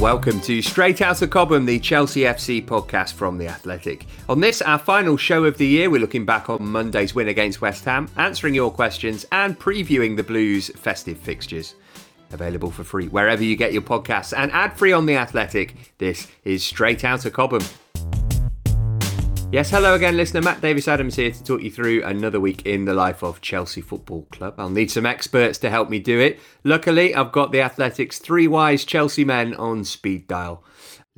Welcome to Straight Out of Cobham, the Chelsea FC podcast from The Athletic. On this, our final show of the year, we're looking back on Monday's win against West Ham, answering your questions, and previewing the Blues' festive fixtures. Available for free wherever you get your podcasts and ad free on The Athletic. This is Straight Out of Cobham. Yes, hello again, listener. Matt Davis Adams here to talk you through another week in the life of Chelsea Football Club. I'll need some experts to help me do it. Luckily, I've got the Athletic's three wise Chelsea men on speed dial.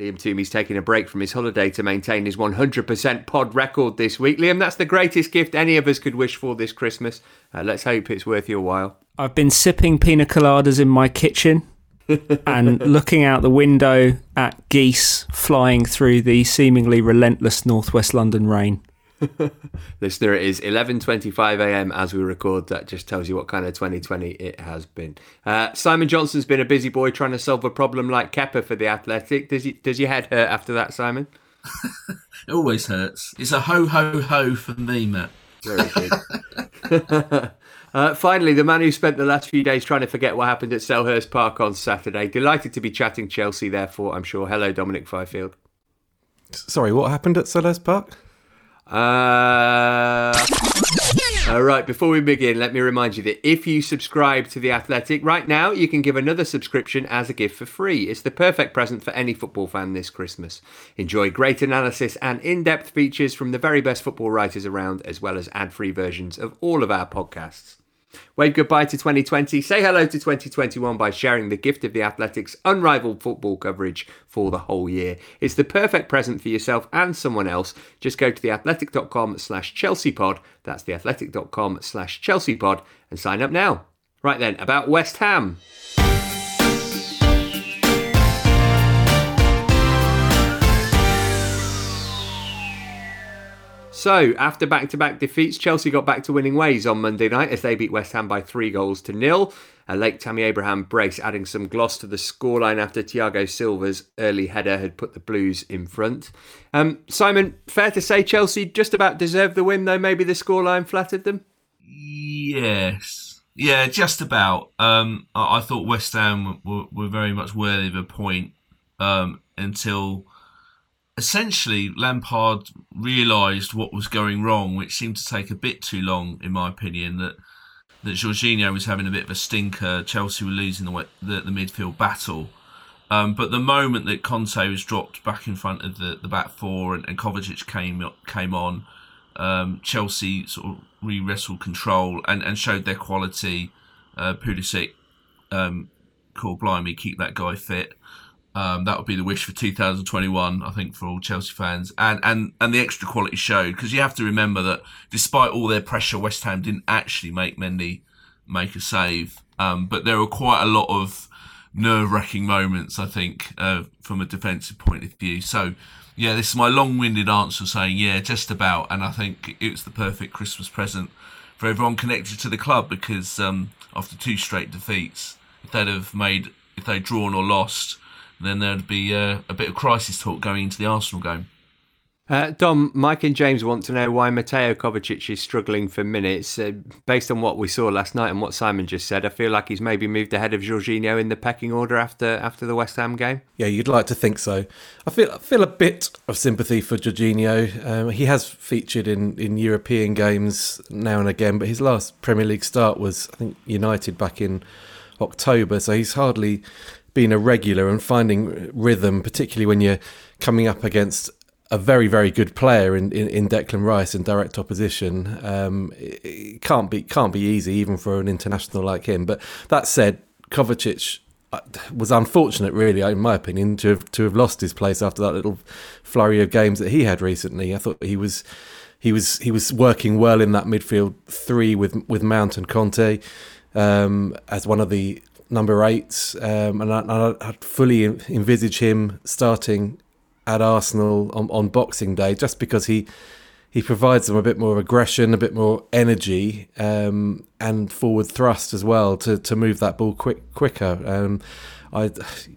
Liam Toomey's taking a break from his holiday to maintain his 100% pod record this week. Liam, that's the greatest gift any of us could wish for this Christmas. Uh, let's hope it's worth your while. I've been sipping pina coladas in my kitchen and looking out the window at geese flying through the seemingly relentless northwest London rain. Listener, it is 11:25 a.m. as we record. That just tells you what kind of 2020 it has been. Uh, Simon Johnson's been a busy boy trying to solve a problem like Kepa for the Athletic. Does you, does your head hurt after that, Simon? it always hurts. It's a ho ho ho for me, Matt. Very good. Uh, finally, the man who spent the last few days trying to forget what happened at Selhurst Park on Saturday. Delighted to be chatting Chelsea, therefore, I'm sure. Hello, Dominic Fifield. Sorry, what happened at Selhurst Park? Uh, all right, before we begin, let me remind you that if you subscribe to The Athletic right now, you can give another subscription as a gift for free. It's the perfect present for any football fan this Christmas. Enjoy great analysis and in depth features from the very best football writers around, as well as ad free versions of all of our podcasts. Wave goodbye to 2020. Say hello to 2021 by sharing the gift of the Athletics' unrivaled football coverage for the whole year. It's the perfect present for yourself and someone else. Just go to theathletic.com slash chelseapod. That's theathletic.com slash chelseapod and sign up now. Right then, about West Ham. So, after back to back defeats, Chelsea got back to winning ways on Monday night as they beat West Ham by three goals to nil. A late Tammy Abraham brace adding some gloss to the scoreline after Thiago Silva's early header had put the Blues in front. Um, Simon, fair to say Chelsea just about deserved the win, though maybe the scoreline flattered them? Yes. Yeah, just about. Um, I, I, thought West Ham were, were, very much worthy of a point um, until essentially Lampard realised what was going wrong, which seemed to take a bit too long, in my opinion. That that Jorginho was having a bit of a stinker. Chelsea were losing the the, the midfield battle. Um, but the moment that Kante was dropped back in front of the, the back four and, and Kovacic came came on, um, Chelsea sort of re wrestled control and, and showed their quality. Uh, Pulisic um, called blimey, keep that guy fit. Um, that would be the wish for 2021, I think, for all Chelsea fans, and and and the extra quality showed because you have to remember that despite all their pressure, West Ham didn't actually make Mendy make a save, um, but there were quite a lot of nerve-wracking moments, I think, uh, from a defensive point of view. So, yeah, this is my long-winded answer saying, yeah, just about, and I think it was the perfect Christmas present for everyone connected to the club because um, after two straight defeats, if they'd have made, if they'd drawn or lost then there'd be uh, a bit of crisis talk going into the Arsenal game. Uh, Dom, Mike and James want to know why Mateo Kovacic is struggling for minutes. Uh, based on what we saw last night and what Simon just said, I feel like he's maybe moved ahead of Jorginho in the pecking order after after the West Ham game. Yeah, you'd like to think so. I feel I feel a bit of sympathy for Jorginho. Um, he has featured in, in European games now and again, but his last Premier League start was I think United back in October, so he's hardly being a regular and finding rhythm, particularly when you're coming up against a very, very good player in, in, in Declan Rice in direct opposition. Um, it, it can't be can't be easy even for an international like him. But that said, Kovacic uh, was unfortunate, really, in my opinion, to have, to have lost his place after that little flurry of games that he had recently. I thought he was he was he was working well in that midfield three with with Mount and Kante um, as one of the number eight, um, and I, I fully envisage him starting at Arsenal on, on Boxing Day, just because he he provides them a bit more aggression, a bit more energy, um, and forward thrust as well to, to move that ball quick quicker. Um, I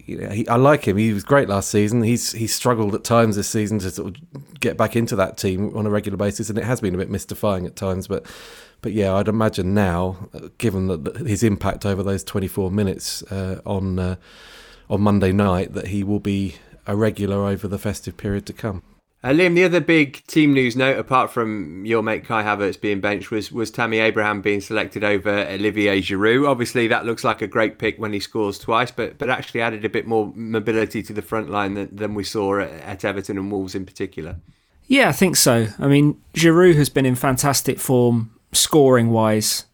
you know, he, I like him. He was great last season. He's he's struggled at times this season to sort of get back into that team on a regular basis, and it has been a bit mystifying at times. But but yeah, I'd imagine now, given that his impact over those 24 minutes uh, on uh, on Monday night, that he will be a regular over the festive period to come. Uh, Liam, the other big team news note, apart from your mate Kai Havertz being benched, was was Tammy Abraham being selected over Olivier Giroud. Obviously, that looks like a great pick when he scores twice, but but actually added a bit more mobility to the front line than, than we saw at, at Everton and Wolves in particular. Yeah, I think so. I mean, Giroud has been in fantastic form scoring wise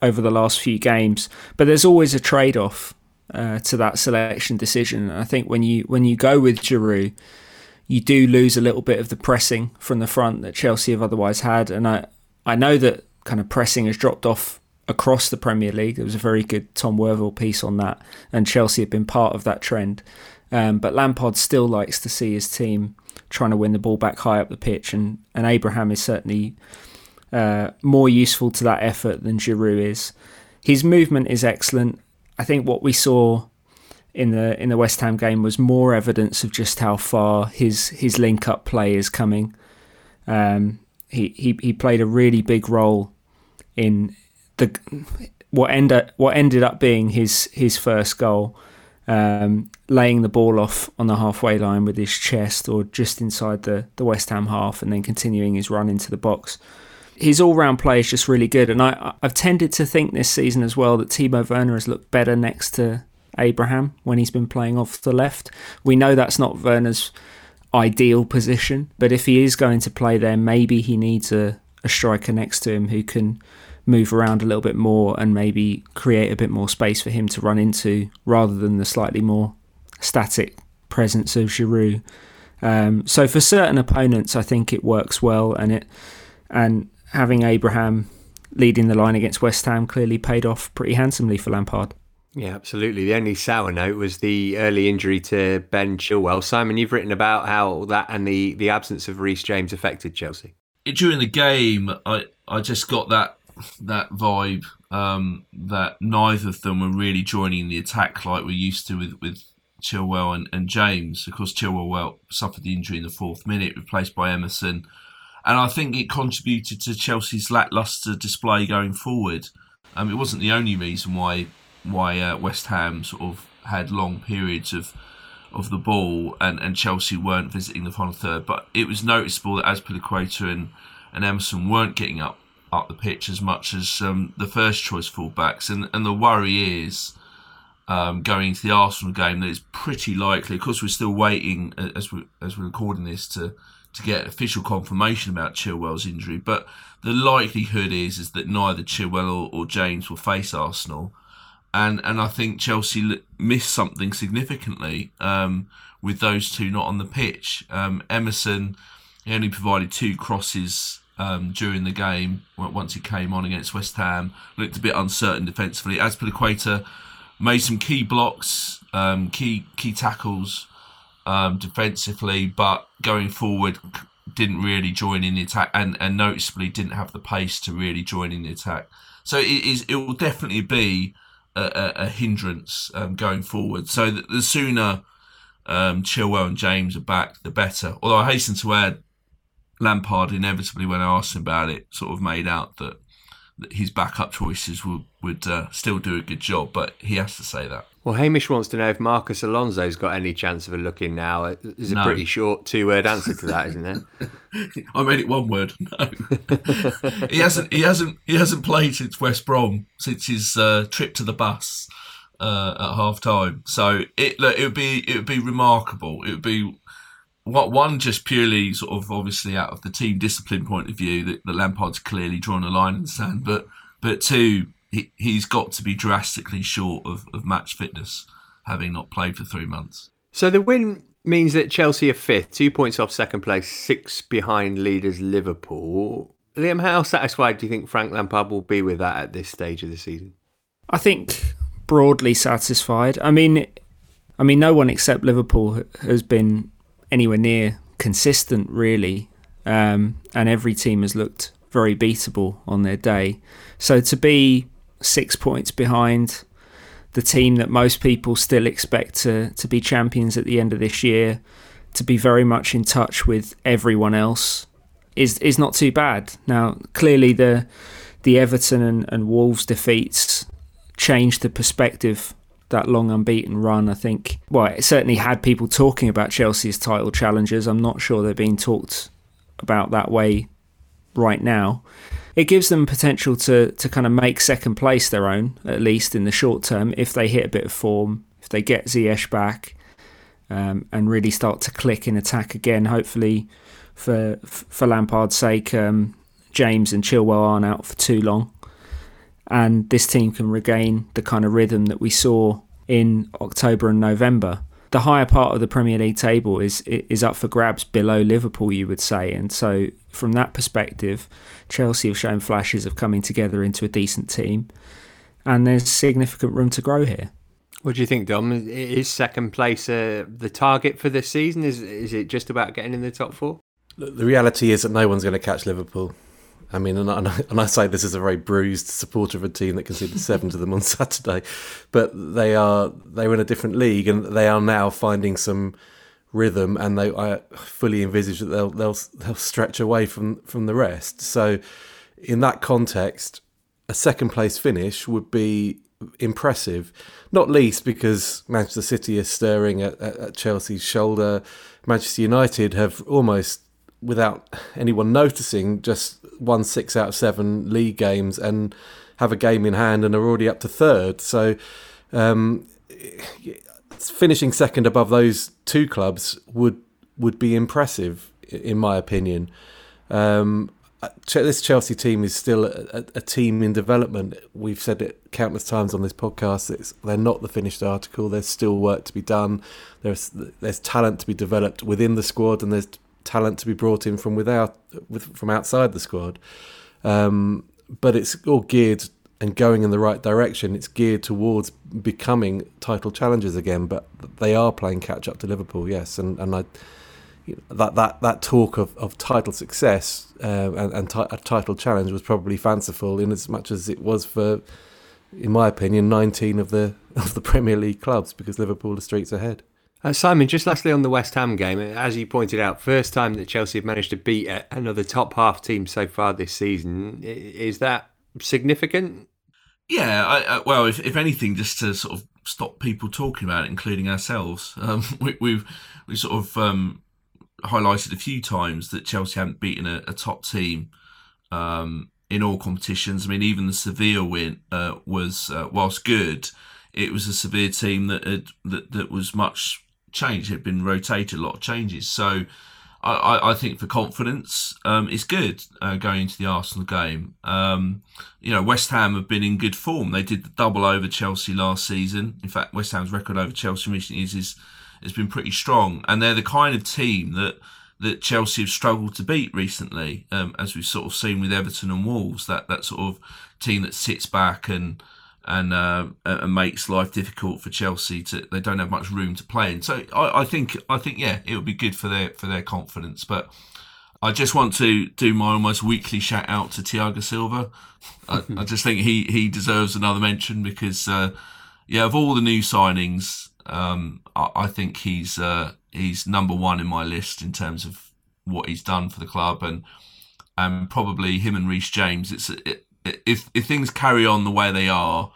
over the last few games, but there's always a trade off uh, to that selection decision. And I think when you when you go with Giroud you do lose a little bit of the pressing from the front that Chelsea have otherwise had. And I, I know that kind of pressing has dropped off across the Premier League. There was a very good Tom Worville piece on that, and Chelsea have been part of that trend. Um, but Lampard still likes to see his team trying to win the ball back high up the pitch, and, and Abraham is certainly uh, more useful to that effort than Giroud is. His movement is excellent. I think what we saw in the in the West Ham game was more evidence of just how far his his link up play is coming. Um, he, he he played a really big role in the what ended what ended up being his his first goal, um, laying the ball off on the halfway line with his chest or just inside the the West Ham half, and then continuing his run into the box. His all round play is just really good, and I I've tended to think this season as well that Timo Werner has looked better next to Abraham when he's been playing off the left. We know that's not Werner's ideal position, but if he is going to play there, maybe he needs a, a striker next to him who can move around a little bit more and maybe create a bit more space for him to run into rather than the slightly more static presence of Giroud. Um, so for certain opponents, I think it works well, and it and having Abraham leading the line against West Ham clearly paid off pretty handsomely for Lampard. Yeah, absolutely. The only sour note was the early injury to Ben Chilwell. Simon, you've written about how that and the, the absence of Reece James affected Chelsea. During the game, I, I just got that that vibe um, that neither of them were really joining the attack like we're used to with, with Chilwell and, and James. Of course, Chilwell well, suffered the injury in the fourth minute, replaced by Emerson. And I think it contributed to Chelsea's lacklustre display going forward. Um, it wasn't the only reason why why uh, West Ham sort of had long periods of of the ball and, and Chelsea weren't visiting the final third. But it was noticeable that Azpilicueta and, and Emerson weren't getting up up the pitch as much as um, the first choice fullbacks. And and the worry is um, going into the Arsenal game that it's pretty likely. Of course, we're still waiting as we as we're recording this to to get official confirmation about Chilwell's injury. But the likelihood is is that neither Chilwell or, or James will face Arsenal and and I think Chelsea missed something significantly um, with those two not on the pitch. Um, Emerson he only provided two crosses um, during the game once he came on against West Ham. Looked a bit uncertain defensively. Azpilicueta made some key blocks, um, key key tackles um, defensively, but going forward didn't really join in the attack, and, and noticeably didn't have the pace to really join in the attack. So it is it will definitely be a, a hindrance um, going forward. So the, the sooner um, Chilwell and James are back, the better. Although I hasten to add, Lampard inevitably, when I asked him about it, sort of made out that, that his backup choices would would uh, still do a good job, but he has to say that. Well, Hamish wants to know if Marcos Alonso's got any chance of a look in now. There's a No. pretty short two word answer to that, isn't there? I made it one word. No, he hasn't. He hasn't. He hasn't played since West Brom since his uh, trip to the bus uh, at half time. So it look, it would be it would be remarkable. It would be what one just purely sort of obviously out of the team discipline point of view that, that Lampard's clearly drawn a line in the sand, but but two he, he's got to be drastically short of, of match fitness having not played for three months. So the win means that Chelsea are fifth, two points off second place, six behind leaders Liverpool. Liam, how satisfied do you think Frank Lampard will be with that at this stage of the season? I think broadly satisfied. I mean, I mean, no one except Liverpool has been anywhere near consistent, really, um, and every team has looked very beatable on their day. So to be six points behind the team that most people still expect to to be champions at the end of this year, to be very much in touch with everyone else, is is not too bad. Now, clearly the the Everton and, and Wolves defeats changed the perspective that long unbeaten run. I think, well, it certainly had people talking about Chelsea's title challenges. I'm not sure they're being talked about that way right now. It gives them potential to, to kind of make second place their own, at least in the short term, if they hit a bit of form, if they get Ziyech back um, and really start to click in attack again. Hopefully, for for Lampard's sake, um, James and Chilwell aren't out for too long and this team can regain the kind of rhythm that we saw in October and November. The higher part of the Premier League table is is up for grabs below Liverpool, you would say, and so from that perspective, Chelsea have shown flashes of coming together into a decent team, and there's significant room to grow here. What do you think, Dom? Is second place uh, the target for this season? Is is it just about getting in the top four? The reality is that no one's going to catch Liverpool. I mean, and I, and I say this as a very bruised supporter of a team that conceded seven to them on Saturday, but they are they were in a different league and they are now finding some rhythm, and they I fully envisage that they'll they'll they'll stretch away from from the rest. So, in that context, a second place finish would be impressive, not least because Manchester City is stirring at, at, at Chelsea's shoulder. Manchester United have almost without anyone noticing, just won six out of seven league games and have a game in hand and are already up to third. So, um, finishing second above those two clubs would would be impressive, in my opinion. Um, this Chelsea team is still a, a, team in development. We've said it countless times on this podcast. It's, they're not the finished article. There's still work to be done. There's there's talent to be developed within the squad, and there's talent to be brought in from without with, from outside the squad. Um, but it's all geared and going in the right direction. It's geared towards becoming title challengers again. But they are playing catch up to Liverpool, yes. And and I you know, that that that talk of, of title success uh, and, and t- a title challenge was probably fanciful in as much as it was for, in my opinion, 19 of the of the Premier League clubs because Liverpool are streets ahead. Uh, Simon, just lastly on the West Ham game, as you pointed out, first time that Chelsea have managed to beat another top half team so far this season. Is that significant? Yeah, I, I, well, if, if anything, just to sort of stop people talking about it, including ourselves, um, we, we've we sort of um, highlighted a few times that Chelsea haven't beaten a, a top team um, in all competitions. I mean, even the Sevilla win uh, was, uh, whilst good, it was a Sevilla team that had, that that was much change. Had been rotated, a lot of changes. So I, I think for confidence, um, it's good uh, going into the Arsenal game. Um, you know, West Ham have been in good form. They did the double over Chelsea last season. In fact, West Ham's record over Chelsea in recent years is has been pretty strong, and they're the kind of team that that Chelsea have struggled to beat recently, um, as we've sort of seen with Everton and Wolves. That that sort of team that sits back and and uh, and makes life difficult for Chelsea. To they don't have much room to play in. So I, I think I think yeah, it would be good for their for their confidence. But I just want to do my almost weekly shout out to Thiago Silva. I, I just think he he deserves another mention because uh, yeah, of all the new signings, um, I, I, think he's uh, he's number one in my list in terms of what he's done for the club and and probably him and Reece James. It's it, if if things carry on the way they are,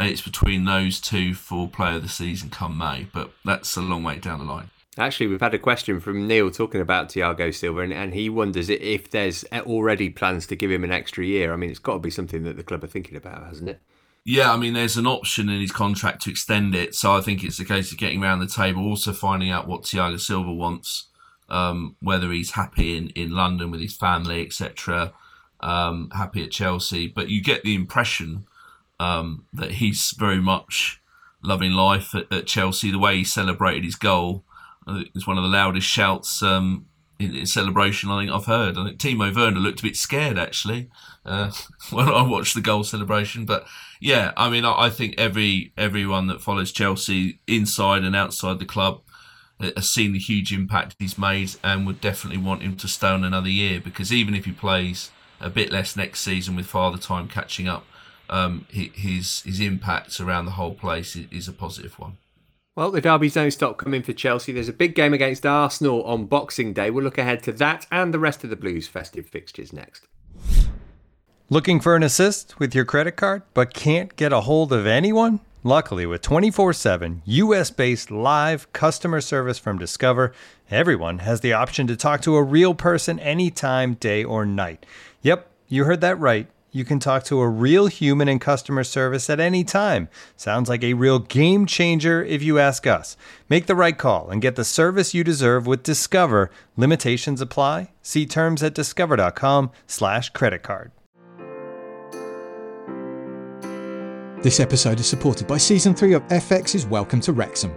it's between those two for player of the season come May. But that's a long way down the line. Actually, we've had a question from Neil talking about Thiago Silva, and, and he wonders if there's already plans to give him an extra year. I mean, it's got to be something that the club are thinking about, hasn't it? Yeah, I mean, there's an option in his contract to extend it, so I think it's a case of getting around the table, also finding out what Thiago Silva wants, um, whether he's happy in, in London with his family, etc um, happy at Chelsea, but you get the impression um, that he's very much loving life at, at Chelsea. The way he celebrated his goal was one of the loudest shouts um, in, in, celebration I think I've heard. I think Timo Werner looked a bit scared actually uh, when I watched the goal celebration. But yeah, I mean, I, I, think every everyone that follows Chelsea inside and outside the club has seen the huge impact he's made and would definitely want him to stay on another year because even if he plays a bit less next season with father time catching up, um, his his impact around the whole place is, is a positive one. Well, the derbies don't stop coming for Chelsea. There's a big game against Arsenal on Boxing Day. We'll look ahead to that and the rest of the Blues' festive fixtures next. Looking for an assist with your credit card, but can't get a hold of anyone? Luckily, with 24 7 US based live customer service from Discover, everyone has the option to talk to a real person anytime, day or night. Yep, you heard that right you can talk to a real human in customer service at any time. Sounds like a real game changer if you ask us. Make the right call and get the service you deserve with Discover. Limitations apply. See terms at discover.com/slash credit card. This episode is supported by Season 3 of FX's Welcome to Wrexham.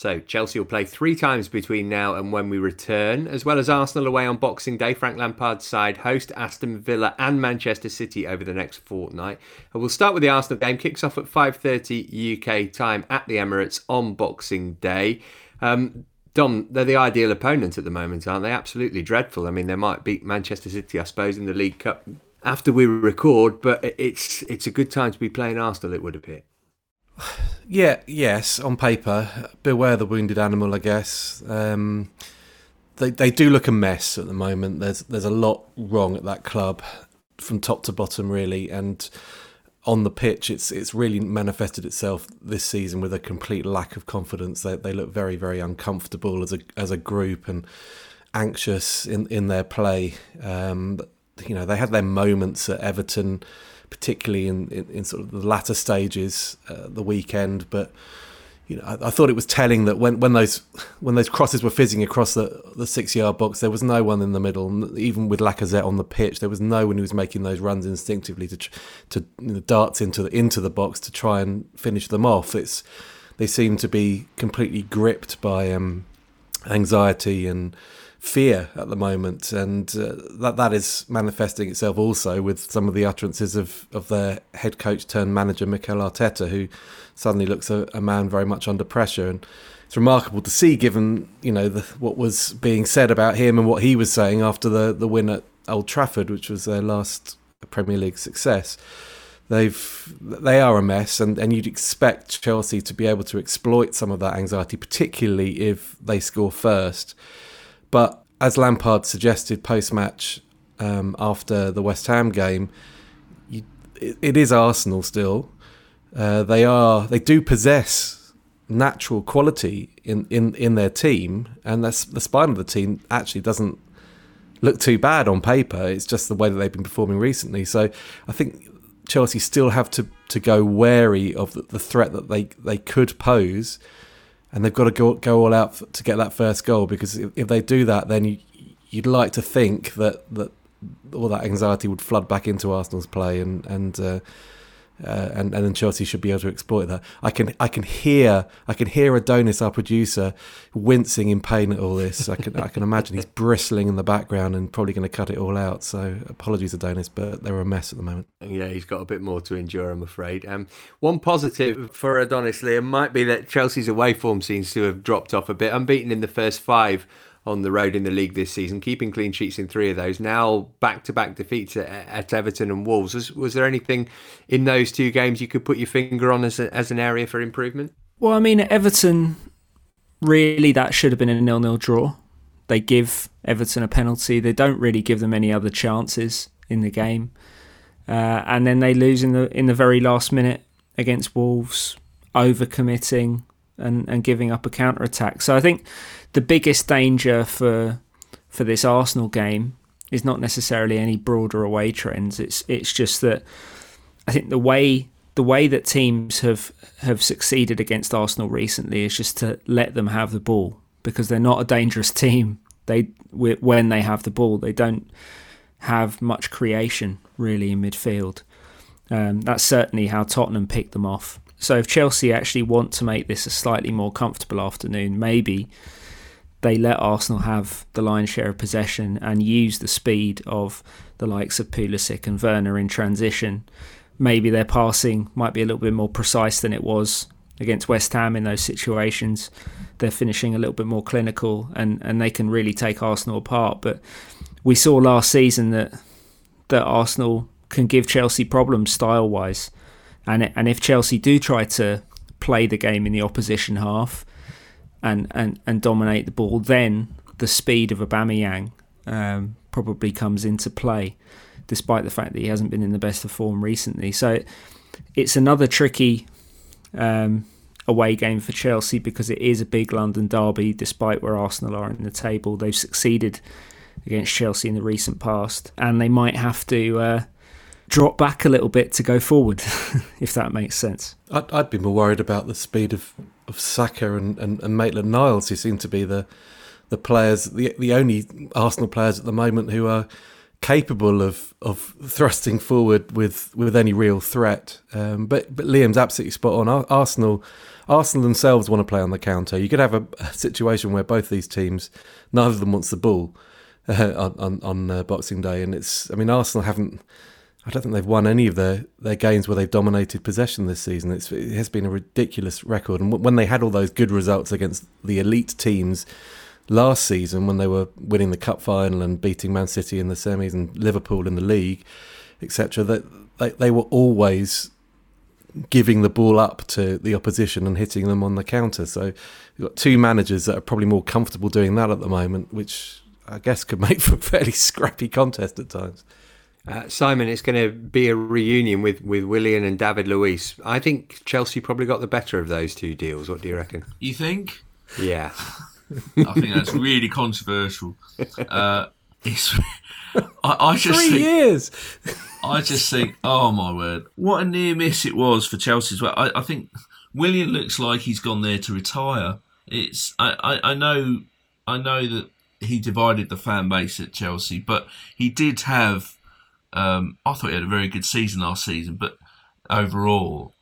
So Chelsea will play three times between now and when we return, as well as Arsenal away on Boxing Day. Frank Lampard's side host Aston Villa and Manchester City over the next fortnight. And we'll start with the Arsenal game. Kicks off at 5:30 UK time at the Emirates on Boxing Day. Um, Dom, they're the ideal opponent at the moment, aren't they? Absolutely dreadful. I mean, they might beat Manchester City, I suppose, in the League Cup after we record, but it's it's a good time to be playing Arsenal. It would appear. Yeah, yes, on paper, beware the wounded animal. I guess um, they they do look a mess at the moment. There's there's a lot wrong at that club from top to bottom, really, and on the pitch, it's it's really manifested itself this season with a complete lack of confidence. They they look very very uncomfortable as a as a group and anxious in in their play. Um, you know, they had their moments at Everton particularly in, in, in sort of the latter stages, uh, the weekend. But you know, I, I, thought it was telling that when, when those when those crosses were fizzing across the, the six yard box, there was no one in the middle. Even with Lacazette on the pitch, there was no one who was making those runs instinctively to to you know, darts into the into the box to try and finish them off. It's they seem to be completely gripped by um, anxiety and fear at the moment, and uh, that that is manifesting itself also with some of the utterances of, of their head coach turned manager Mikel Arteta, who suddenly looks a, a man very much under pressure, and it's remarkable to see given you know the, what was being said about him and what he was saying after the the win at Old Trafford, which was their last Premier League success. They've they are a mess, and, and you'd expect Chelsea to be able to exploit some of that anxiety, particularly if they score first. But as Lampard suggested post match um, after the West Ham game, you, it, it is Arsenal still. Uh, they are they do possess natural quality in, in, in their team, and that's the spine of the team actually doesn't look too bad on paper. It's just the way that they've been performing recently. So I think Chelsea still have to, to go wary of the, the threat that they, they could pose and they've got to go go all out to get that first goal because if, if they do that, then you, would like to think that that all that anxiety would flood back into Arsenal's play and and. Uh, uh, and and then Chelsea should be able to exploit that. I can I can hear I can hear Adonis, our producer, wincing in pain at all this. I can I can imagine he's bristling in the background and probably going to cut it all out. So apologies, Adonis, but they're a mess at the moment. Yeah, he's got a bit more to endure, I'm afraid. Um, one positive for Adonis Liam might be that Chelsea's away form seems to have dropped off a bit. Unbeaten in the first five on the road in the league this season, keeping clean sheets in three of those. Now back to back defeats at, at, Everton and Wolves. Was, was there anything in those two games you could put your finger on as, a, as an area for improvement? Well, I mean, Everton, really, that should have been a nil nil draw. They give Everton a penalty. They don't really give them any other chances in the game, uh, and then they lose in the in the very last minute against Wolves, overcommitting, and, and giving up a counter attack. So I think the biggest danger for for this Arsenal game is not necessarily any broader away trends. It's it's just that I think the way the way that teams have have succeeded against Arsenal recently is just to let them have the ball because they're not a dangerous team. They when they have the ball, they don't have much creation really in midfield. Um, that's certainly how Tottenham picked them off. So if Chelsea actually want to make this a slightly more comfortable afternoon, maybe they let Arsenal have the lion's share of possession and use the speed of the likes of Pulisic and Werner in transition. Maybe their passing might be a little bit more precise than it was against West Ham in those situations. They're finishing a little bit more clinical and, and they can really take Arsenal apart. But we saw last season that that Arsenal can give Chelsea problems style wise. And and if Chelsea do try to play the game in the opposition half, and, and, and dominate the ball, then the speed of Aubameyang um, probably comes into play, despite the fact that he hasn't been in the best of form recently. So it's another tricky um, away game for Chelsea because it is a big London derby, despite where Arsenal are in the table. They've succeeded against Chelsea in the recent past, and they might have to. Uh, drop back a little bit to go forward, if that makes sense. I'd, I'd, be more worried about the speed of of Saka and, and, and Maitland Niles, who seem to be the the players, the the only Arsenal players at the moment who are capable of of thrusting forward with with any real threat. Um, but but Liam's absolutely spot on. Arsenal Arsenal themselves want to play on the counter. You could have a, a situation where both these teams, neither of them wants the ball uh, on on, on uh, Boxing Day, and it's. I mean, Arsenal haven't I don't think they've won any of their, their games where they've dominated possession this season. It's, it has been a ridiculous record. And when they had all those good results against the elite teams last season, when they were winning the cup final and beating Man City in the semis and Liverpool in the league, etc., that they, they were always giving the ball up to the opposition and hitting them on the counter. So you've got two managers that are probably more comfortable doing that at the moment, which I guess could make for a fairly scrappy contest at times. Uh, Simon, it's going to be a reunion with, with Willian and David Luiz. I think Chelsea probably got the better of those two deals. What do you reckon? You think? Yeah. I think that's really controversial. Uh, it's, I, I just Three think, years. I just think, oh my word, what a near miss it was for Chelsea as well. I, I think Willian looks like he's gone there to retire. It's I, I, I know I know that he divided the fan base at Chelsea, but he did have um, I thought he had a very good season last season, but overall,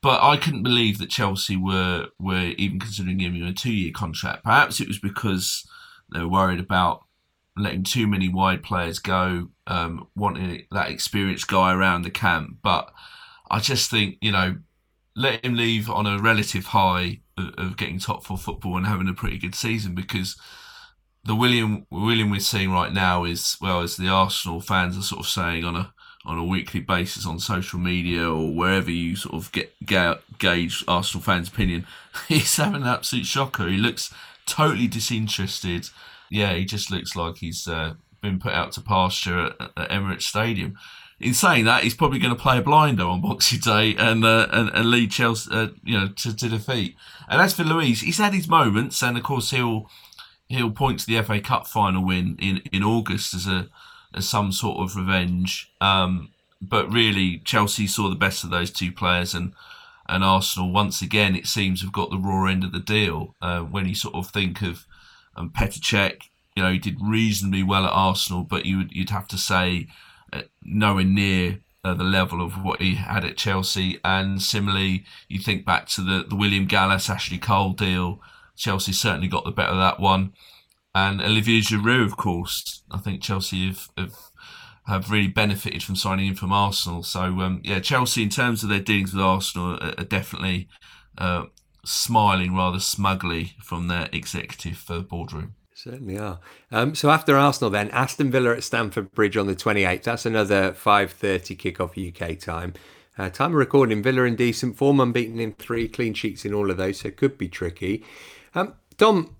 but I couldn't believe that Chelsea were were even considering giving him a two year contract. Perhaps it was because they were worried about letting too many wide players go, um, wanting that experienced guy around the camp. But I just think you know, let him leave on a relative high of, of getting top four football and having a pretty good season because the Willian Willian we're seeing right now is well as the Arsenal fans are sort of saying on a on a weekly basis on social media or wherever you sort of get ga- gauge Arsenal fans' opinion, he's having an absolute shocker. He looks totally disinterested. Yeah, he just looks like he's uh, been put out to pasture at, at Emirates Stadium. In saying that, he's probably going to play a blinder on Boxing Day and uh, and, and, lead Chelsea, uh, you know, to, to defeat. And as for Luiz, he's had his moments, and of course he'll he'll point to the FA Cup final win in, in August as a as some sort of revenge. Um, but really, Chelsea saw the best of those two players, and and Arsenal once again it seems have got the raw end of the deal. Uh, when you sort of think of um, Petr Cech, you know, he did reasonably well at Arsenal, but you you'd have to say uh, nowhere near uh, the level of what he had at Chelsea. And similarly, you think back to the the William Gallas Ashley Cole deal. Chelsea certainly got the better of that one. And Olivier Giroud, of course, I think Chelsea have, have, have really benefited from signing in from Arsenal. So, um, yeah, Chelsea, in terms of their dealings with Arsenal, are, are definitely uh, smiling rather smugly from their executive uh, boardroom. Certainly are. Um, so after Arsenal, then Aston Villa at Stamford Bridge on the 28th. That's another 5:30 kickoff UK time. Uh, time of recording, Villa in decent form, unbeaten in three, clean sheets in all of those, so it could be tricky. Um, Dom,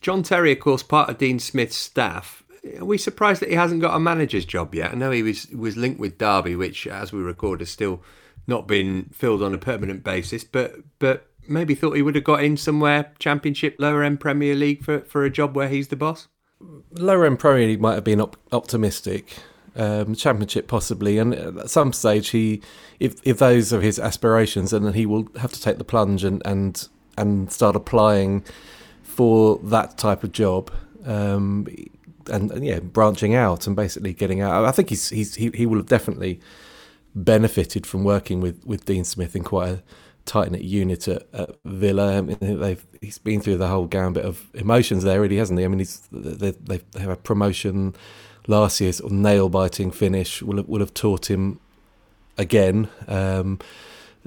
John Terry, of course, part of Dean Smith's staff. Are we surprised that he hasn't got a manager's job yet? I know he was was linked with Derby, which, as we record, has still not been filled on a permanent basis. But but maybe thought he would have got in somewhere, Championship, lower end Premier League for, for a job where he's the boss? Lower end Premier League might have been op- optimistic. Um, championship possibly, and at some stage he, if if those are his aspirations, then he will have to take the plunge and and and start applying for that type of job. Um, and, and, yeah, branching out and basically getting out. I think he's he's he, he will have definitely benefited from working with, with Dean Smith in quite a tight knit unit at, at Villa. I mean, they've he's been through the whole gambit of emotions there, really, hasn't he? I mean, he's they they have a promotion last year's sort of nail biting finish will have, will have taught him again. Um,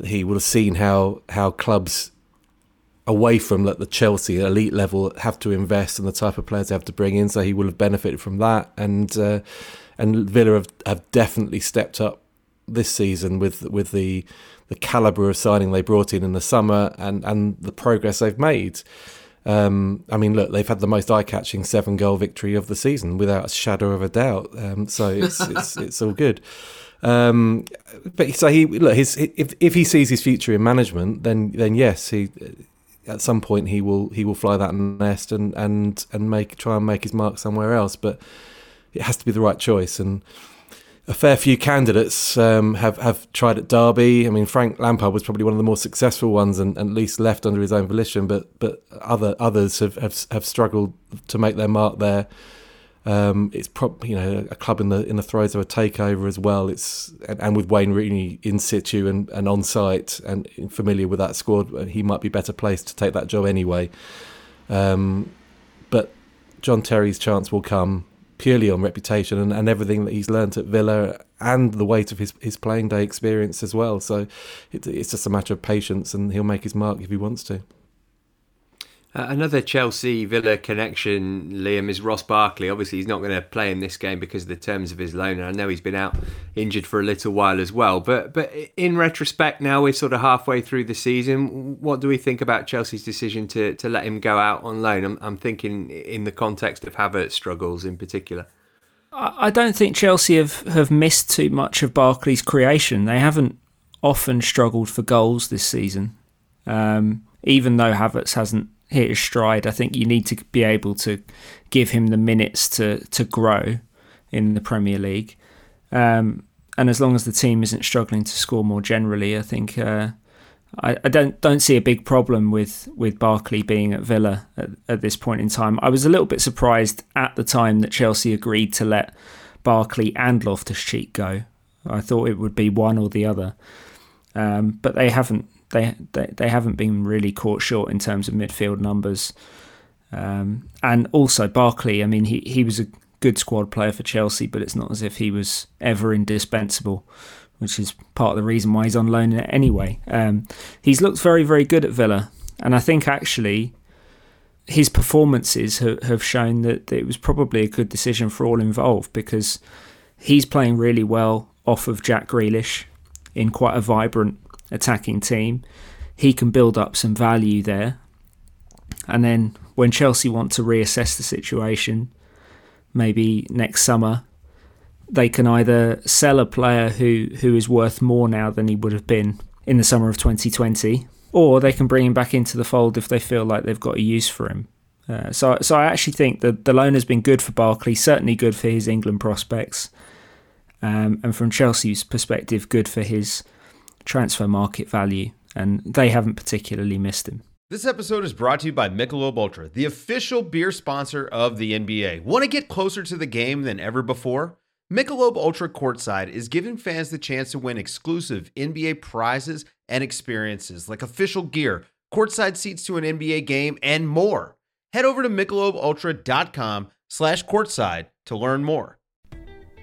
he will have seen how how clubs away from like the Chelsea elite level have to invest and the type of players they have to bring in. So he will have benefited from that, and uh, and Villa have, have definitely stepped up this season with with the the caliber of signing they brought in in the summer and and the progress they've made. Um, I mean, look, they've had the most eye-catching seven-goal victory of the season without a shadow of a doubt. Um, so it's it's it's all good. Um, but so he look his if if he sees his future in management, then then yes, he at some point he will he will fly that nest and and and make try and make his mark somewhere else. But it has to be the right choice and a fair few candidates um, have have tried at Derby. I mean, Frank Lampard was probably one of the more successful ones, and, at least left under his own volition. But but other others have, have, have struggled to make their mark there. Um, it's prob- you know a club in the in the throes of a takeover as well. It's and, and with Wayne Rooney in situ and, and on site and familiar with that squad, he might be better placed to take that job anyway. Um, but John Terry's chance will come purely on reputation and, and everything that he's learnt at Villa and the weight of his, his playing day experience as well. So it, it's just a matter of patience and he'll make his mark if he wants to. Uh, another Chelsea Villa connection, Liam, is Ross Barkley. Obviously, he's not going to play in this game because of the terms of his loan. And I know he's been out injured for a little while as well. But but in retrospect, now we're sort of halfway through the season. What do we think about Chelsea's decision to, to let him go out on loan? I'm, I'm thinking in the context of Havertz struggles in particular. I don't think Chelsea have, have missed too much of Barkley's creation. They haven't often struggled for goals this season, um, even though Havertz hasn't hit his stride. I think you need to be able to give him the minutes to to grow in the Premier League. Um, and as long as the team isn't struggling to score more generally, I think uh, I, I, don't don't see a big problem with with Barkley being at Villa at, at, this point in time. I was a little bit surprised at the time that Chelsea agreed to let Barkley and Loftus Cheek go. I thought it would be one or the other, um, but they haven't they, they they haven't been really caught short in terms of midfield numbers. Um, and also Barkley, I mean, he, he was a good squad player for Chelsea, but it's not as if he was ever indispensable, which is part of the reason why he's on loan anyway. Um, he's looked very, very good at Villa, and I think actually his performances have, have shown that, that it was probably a good decision for all involved because he's playing really well off of Jack Grealish in quite a vibrant attacking team. He can build up some value there. And then when Chelsea want to reassess the situation, maybe next summer, they can either sell a player who, who is worth more now than he would have been in the summer of 2020, or they can bring him back into the fold if they feel like they've got a use for him. Uh, so, so I actually think that the loan has been good for Barkley, certainly good for his England prospects, um, and from Chelsea's perspective, good for his transfer market value, and they haven't particularly missed him. This episode is brought to you by Michelob Ultra, the official beer sponsor of the NBA. Want to get closer to the game than ever before? Michelob Ultra Courtside is giving fans the chance to win exclusive NBA prizes and experiences like official gear, courtside seats to an NBA game, and more. Head over to michelobultra.com slash courtside to learn more.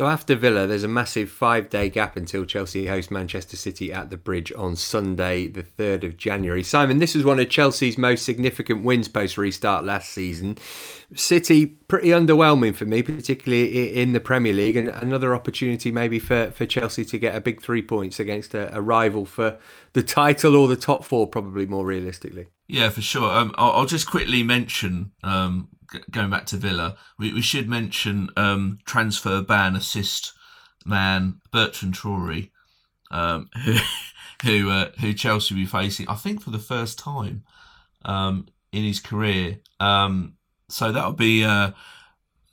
So after Villa, there's a massive five-day gap until Chelsea host Manchester City at the Bridge on Sunday, the 3rd of January. Simon, this was one of Chelsea's most significant wins post-restart last season. City pretty underwhelming for me, particularly in the Premier League, and another opportunity maybe for, for Chelsea to get a big three points against a, a rival for the title or the top four, probably more realistically. Yeah, for sure. Um, I'll, I'll, just quickly mention um, going back to Villa, we, we should mention um, transfer ban assist man Bertrand Traore, um, who who, uh, who Chelsea will be facing, I think, for the first time um, in his career. Um, so that'll be uh,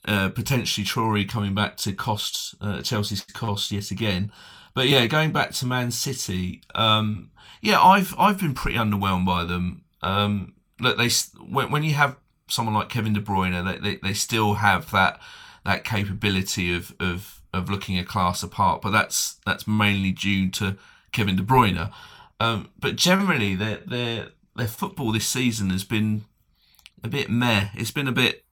uh, potentially Traore coming back to cost uh, Chelsea's cost yet again. But yeah, going back to Man City, um, yeah, I've I've been pretty underwhelmed by them. Um, look, they when, when you have someone like Kevin De Bruyne, they, they, they still have that that capability of, of of looking a class apart, but that's that's mainly due to Kevin De Bruyne. Um, but generally, their their their football this season has been a bit meh. It's been a bit.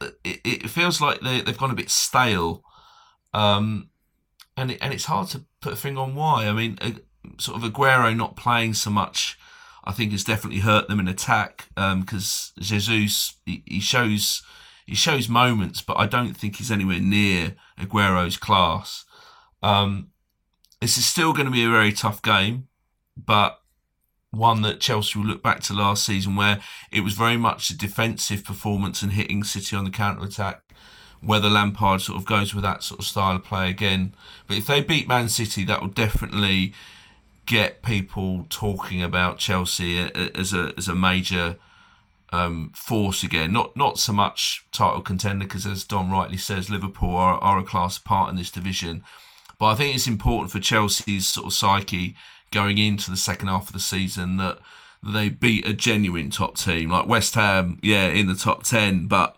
It, it feels like they they've gone a bit stale, um, and it, and it's hard to put a finger on why. I mean, uh, sort of Aguero not playing so much I think has definitely hurt them in attack because um, Jesus he, he, shows he shows moments, but I don't think he's anywhere near Aguero's class. Um, this is still going to be a very tough game, but one that Chelsea will look back to last season, where it was very much a defensive performance and hitting City on the counter attack. Whether Lampard sort of goes with that sort of style of play again, but if they beat Man City, that will definitely get people talking about Chelsea as a as a major um, force again. Not not so much title contender because, as Dom rightly says, Liverpool are, are a class apart in this division. But I think it's important for Chelsea's sort of psyche going into the second half of the season that they beat a genuine top team like West Ham. Yeah, in the top ten, but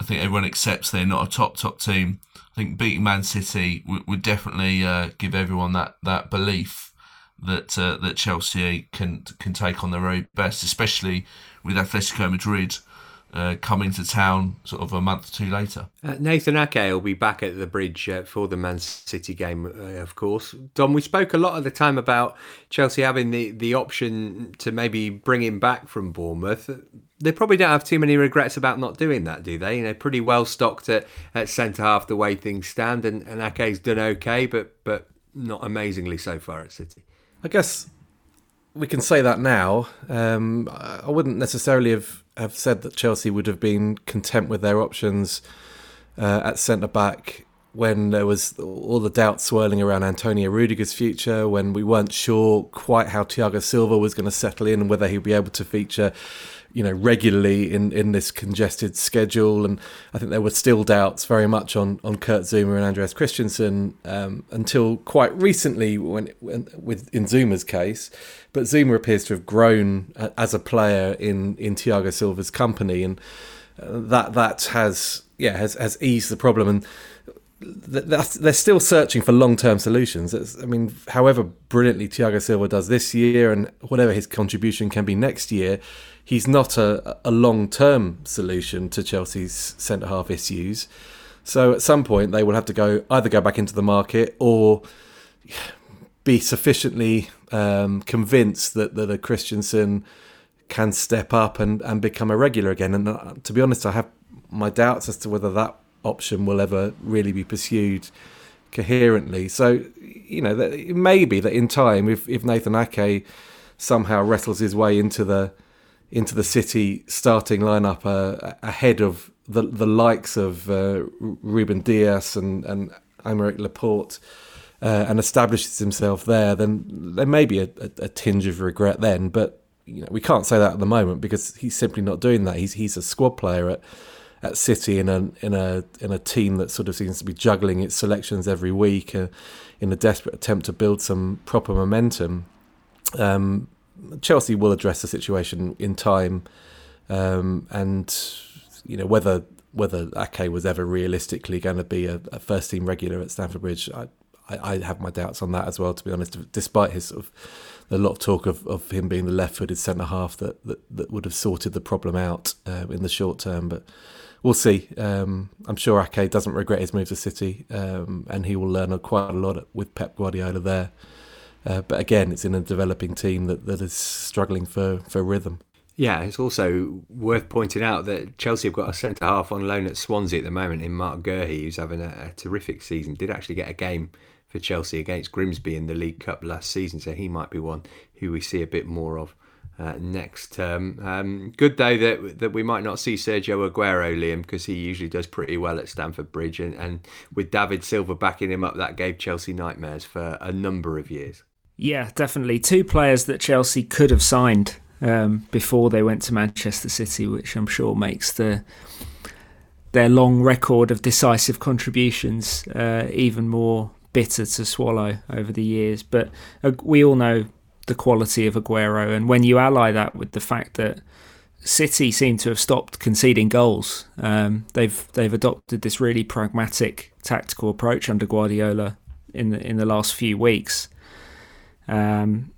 I think everyone accepts they're not a top top team. I think beating Man City would, would definitely uh, give everyone that that belief that uh, that Chelsea can can take on their very best, especially with Atletico Madrid uh, coming to town sort of a month or two later. Uh, Nathan Ake will be back at the bridge uh, for the Man City game, uh, of course. Dom, we spoke a lot of the time about Chelsea having the, the option to maybe bring him back from Bournemouth. They probably don't have too many regrets about not doing that, do they? You know, pretty well stocked at, at centre half the way things stand, and, and Ake's done okay, but but not amazingly so far at City. I guess we can say that now. Um, I wouldn't necessarily have, have said that Chelsea would have been content with their options uh, at centre back when there was all the doubt swirling around Antonio Rudiger's future, when we weren't sure quite how Thiago Silva was going to settle in and whether he'd be able to feature you know regularly in in this congested schedule. And I think there were still doubts very much on on Kurt Zouma and Andreas Christensen um, until quite recently when, when, with in Zouma's case. But Zouma appears to have grown as a player in in Thiago Silva's company. And uh, that that has yeah has has eased the problem. And they're still searching for long-term solutions. It's, I mean, however brilliantly Thiago Silva does this year, and whatever his contribution can be next year, he's not a, a long term solution to Chelsea's centre half issues. So at some point they will have to go either go back into the market or be sufficiently um, convinced that that a Christensen can step up and, and become a regular again. And uh, to be honest, I have my doubts as to whether that option will ever really be pursued coherently. So you know, it may be that in time, if if Nathan Ake somehow wrestles his way into the into the City starting lineup uh, ahead of the the likes of uh, Ruben Dias and and Aymeric Laporte. Uh, and establishes himself there, then there may be a, a, a, tinge of regret then. But you know we can't say that at the moment because he's simply not doing that. He's he's a squad player at at City in a in a in a team that sort of seems to be juggling its selections every week uh, in a desperate attempt to build some proper momentum. Um, Chelsea will address the situation in time, um, and you know whether whether Ake was ever realistically going to be a, a first team regular at Stamford Bridge, I, I, I, have my doubts on that as well. To be honest, despite his sort of a lot of talk of, of him being the left-footed centre half that, that, that would have sorted the problem out uh, in the short term, but we'll see. Um, I'm sure Ake doesn't regret his move to City, um, and he will learn quite a lot with Pep Guardiola there. Uh, but again, it's in a developing team that, that is struggling for, for rhythm. Yeah, it's also worth pointing out that Chelsea have got a centre half on loan at Swansea at the moment in Marc Guehi, who's having a, a, terrific season. Did actually get a game for Chelsea against Grimsby in the League Cup last season, so he might be one who we see a bit more of uh, next term. Um, good though that that we might not see Sergio Aguero, Liam, because he usually does pretty well at Stamford Bridge, and, and with David Silva backing him up, that gave Chelsea nightmares for a number of years. Yeah, definitely two players that Chelsea could have signed um, before they went to Manchester City, which I'm sure makes the their long record of decisive contributions uh, even more bitter to swallow over the years. But uh, we all know the quality of Aguero. And when you ally that with the fact that City seem to have stopped conceding goals, um, they've they've adopted this really pragmatic tactical approach under Guardiola in the in the last few weeks. Um,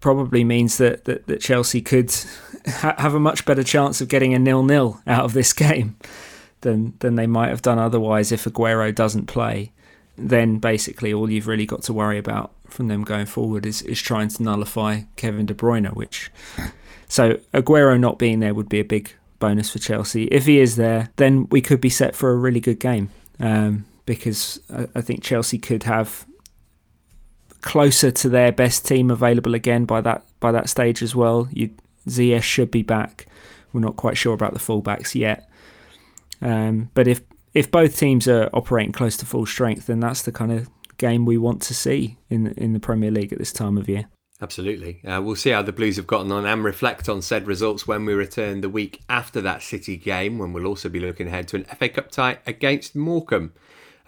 probably means that, that, that Chelsea could ha- have a much better chance of getting a nil nil out of this game than than they might have done otherwise if Aguero doesn't play. Then basically all you've really got to worry about from them going forward is, is trying to nullify Kevin De Bruyne, which so Aguero not being there would be a big bonus for Chelsea. If he is there, then we could be set for a really good game um, because I, I, think Chelsea could have closer to their best team available again by that by that stage as well. You, Ziyech should be back. We're not quite sure about the fullbacks yet, um, but if if both teams are operating close to full strength, then that's the kind of game we want to see in in the Premier League at this time of year. Absolutely. Uh, we'll see how the Blues have gotten on and reflect on said results when we return the week after that City game, when we'll also be looking ahead to an FA Cup tie against Morecambe.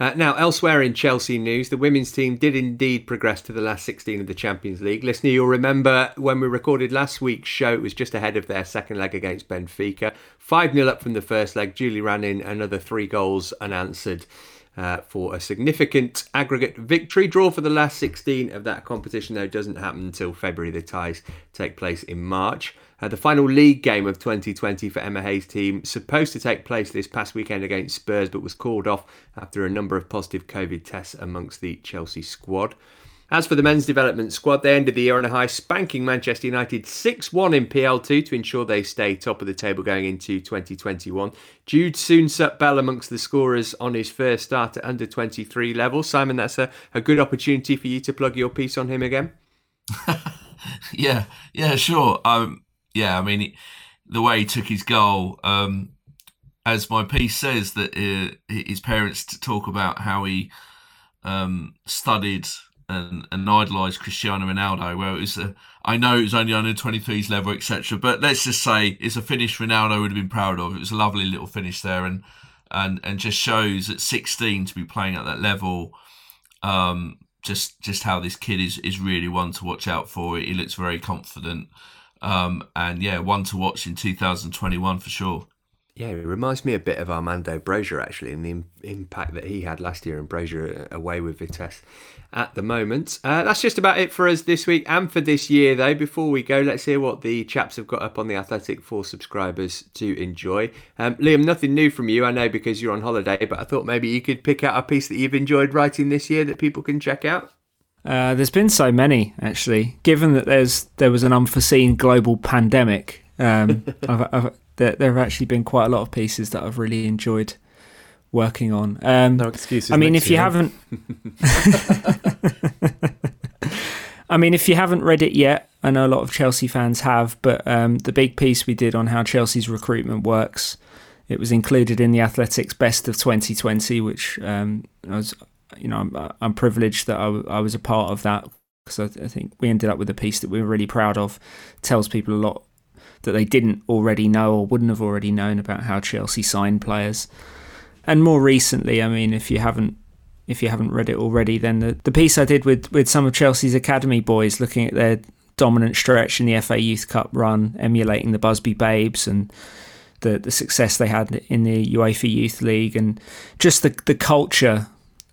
Uh, now, elsewhere in Chelsea news, the women's team did indeed progress to the last 16 of the Champions League. Listener, you'll remember when we recorded last week's show, it was just ahead of their second leg against Benfica. 5 0 up from the first leg. Julie ran in another three goals unanswered uh, for a significant aggregate victory. Draw for the last 16 of that competition, though, doesn't happen until February. The ties take place in March. Uh, the final league game of 2020 for Emma Hayes' team supposed to take place this past weekend against Spurs, but was called off after a number of positive COVID tests amongst the Chelsea squad. As for the men's development squad, they ended the year on a high, spanking Manchester United 6 1 in PL2 to ensure they stay top of the table going into 2021. Jude Soonsup-Bell amongst the scorers on his first start at under 23 level. Simon, that's a, a good opportunity for you to plug your piece on him again. yeah, yeah, sure. Um, yeah, I mean, the way he took his goal, um, as my piece says, that uh, his parents talk about how he um, studied and, and idolised Cristiano Ronaldo. Where it was, a, I know it was only under 23s level, etc. But let's just say it's a finish Ronaldo would have been proud of. It was a lovely little finish there, and and and just shows at 16 to be playing at that level. Um, just just how this kid is is really one to watch out for. He looks very confident, um, and yeah, one to watch in 2021 for sure. Yeah, it reminds me a bit of Armando Broja actually, and the Im- impact that he had last year in Broja away with Vitesse at the moment. Uh, that's just about it for us this week and for this year, though. Before we go, let's hear what the chaps have got up on the Athletic for subscribers to enjoy. Um, Liam, nothing new from you, I know, because you're on holiday, but I thought maybe you could pick out a piece that you've enjoyed writing this year that people can check out. Uh, there's been so many actually. Given that there's there was an unforeseen global pandemic, um, I've, I've, there, there have actually been quite a lot of pieces that I've really enjoyed working on. Um, no excuses. I mean, if you haven't, I mean, if you haven't read it yet, I know a lot of Chelsea fans have, but um, the big piece we did on how Chelsea's recruitment works, it was included in the Athletics Best of 2020, which um, I was, you know, I'm, uh, I'm privileged that I, I was a part of that because I, I think we ended up with a piece that we were really proud of. Tells people a lot that they didn't already know or wouldn't have already known about how Chelsea signed players. And more recently, I mean, if you haven't if you haven't read it already, then the, the piece I did with, with some of Chelsea's academy boys looking at their dominant stretch in the FA Youth Cup run, emulating the Busby Babes and the, the success they had in the UEFA Youth League and just the, the culture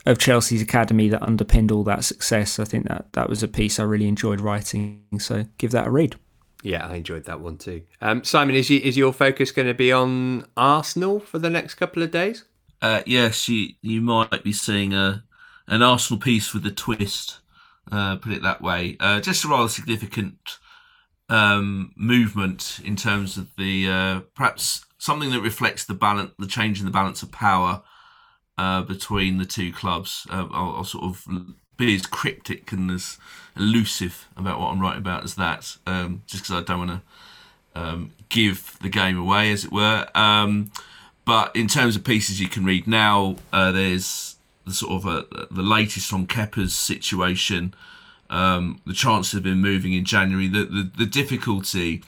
of Chelsea's academy that underpinned all that success. I think that that was a piece I really enjoyed writing. So give that a read. Yeah, I enjoyed that one too. Um, Simon, is, you, is your focus going to be on Arsenal for the next couple of days? Uh, yes, you you might be seeing a an Arsenal piece with a twist. Uh, put it that way. Uh, just a rather significant um, movement in terms of the uh, perhaps something that reflects the balance, the change in the balance of power uh, between the two clubs. Uh, I'll, I'll, sort of be as cryptic and as elusive about what I'm writing about as that, um, just because I don't want to um, give the game away, as it were. Um, but in terms of pieces you can read now, uh, there's the sort of uh, the latest on Kepa's situation, um, the chances of him moving in January, the, the, the difficulty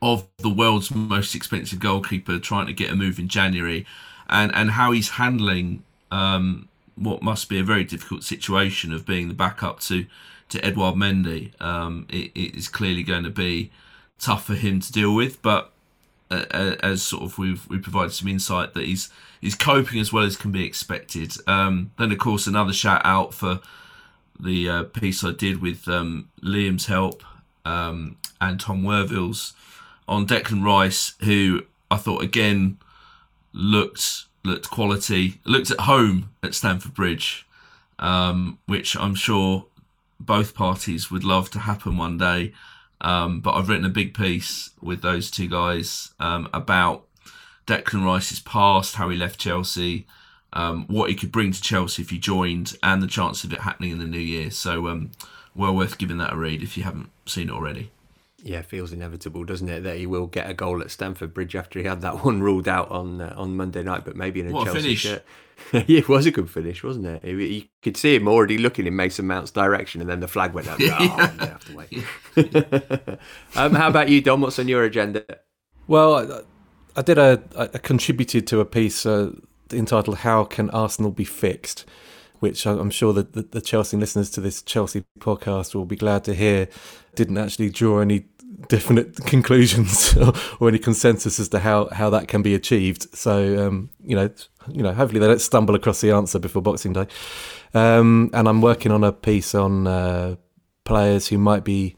of the world's most expensive goalkeeper trying to get a move in January, and and how he's handling um, what must be a very difficult situation of being the backup to to Edouard Mendy. Um, it, it is clearly going to be tough for him to deal with, but uh, uh, as sort of we've we provided some insight that he's he's coping as well as can be expected. Um, then of course another shout out for the uh, piece I did with um, Liam's help um, and Tom Worville's on Declan Rice, who I thought again looked looked quality, looked at home at Stamford Bridge, um, which I'm sure both parties would love to happen one day. Um, but I've written a big piece with those two guys um, about Declan Rice's past, how he left Chelsea, um, what he could bring to Chelsea if he joined, and the chance of it happening in the new year. So, um, well worth giving that a read if you haven't seen it already. Yeah, feels inevitable, doesn't it, that he will get a goal at Stamford Bridge after he had that one ruled out on uh, on Monday night, but maybe in a what Chelsea a finish. shirt. yeah, it was a good finish, wasn't it? You could see him already looking in Mason Mount's direction, and then the flag went up. Oh, I'm have to wait. um, how about you, Dom? What's on your agenda? Well, I, I did a, I contributed to a piece uh, entitled "How Can Arsenal Be Fixed," which I'm sure that the, the Chelsea listeners to this Chelsea podcast will be glad to hear. Didn't actually draw any definite conclusions or, any consensus as to how, how that can be achieved. So um, you know, you know, hopefully they don't stumble across the answer before Boxing Day. Um, and I'm working on a piece on uh, players who might be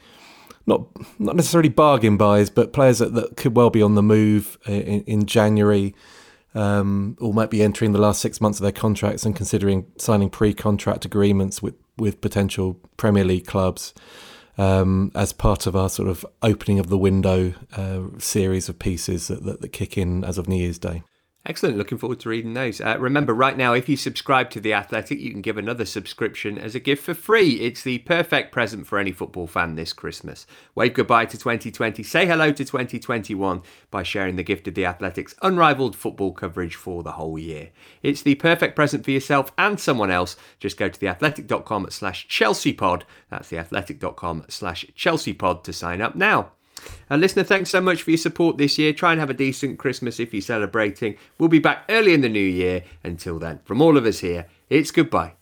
not not necessarily bargain buys, but players that, that could well be on the move in, in January. Um, or might be entering the last six months of their contracts and considering signing pre-contract agreements with, with potential Premier League clubs um, as part of our sort of opening of the window uh, series of pieces that, that, that kick in as of New Year's Day. Excellent. Looking forward to reading those. Uh, remember, right now, if you subscribe to The Athletic, you can give another subscription as a gift for free. It's the perfect present for any football fan this Christmas. Wave goodbye to 2020. Say hello to 2021 by sharing the gift of The Athletic's unrivaled football coverage for the whole year. It's the perfect present for yourself and someone else. Just go to theathletic.com slash chelseapod. That's theathletic.com slash chelseapod to sign up now. And listener, thanks so much for your support this year. Try and have a decent Christmas if you're celebrating. We'll be back early in the new year. Until then, from all of us here, it's goodbye.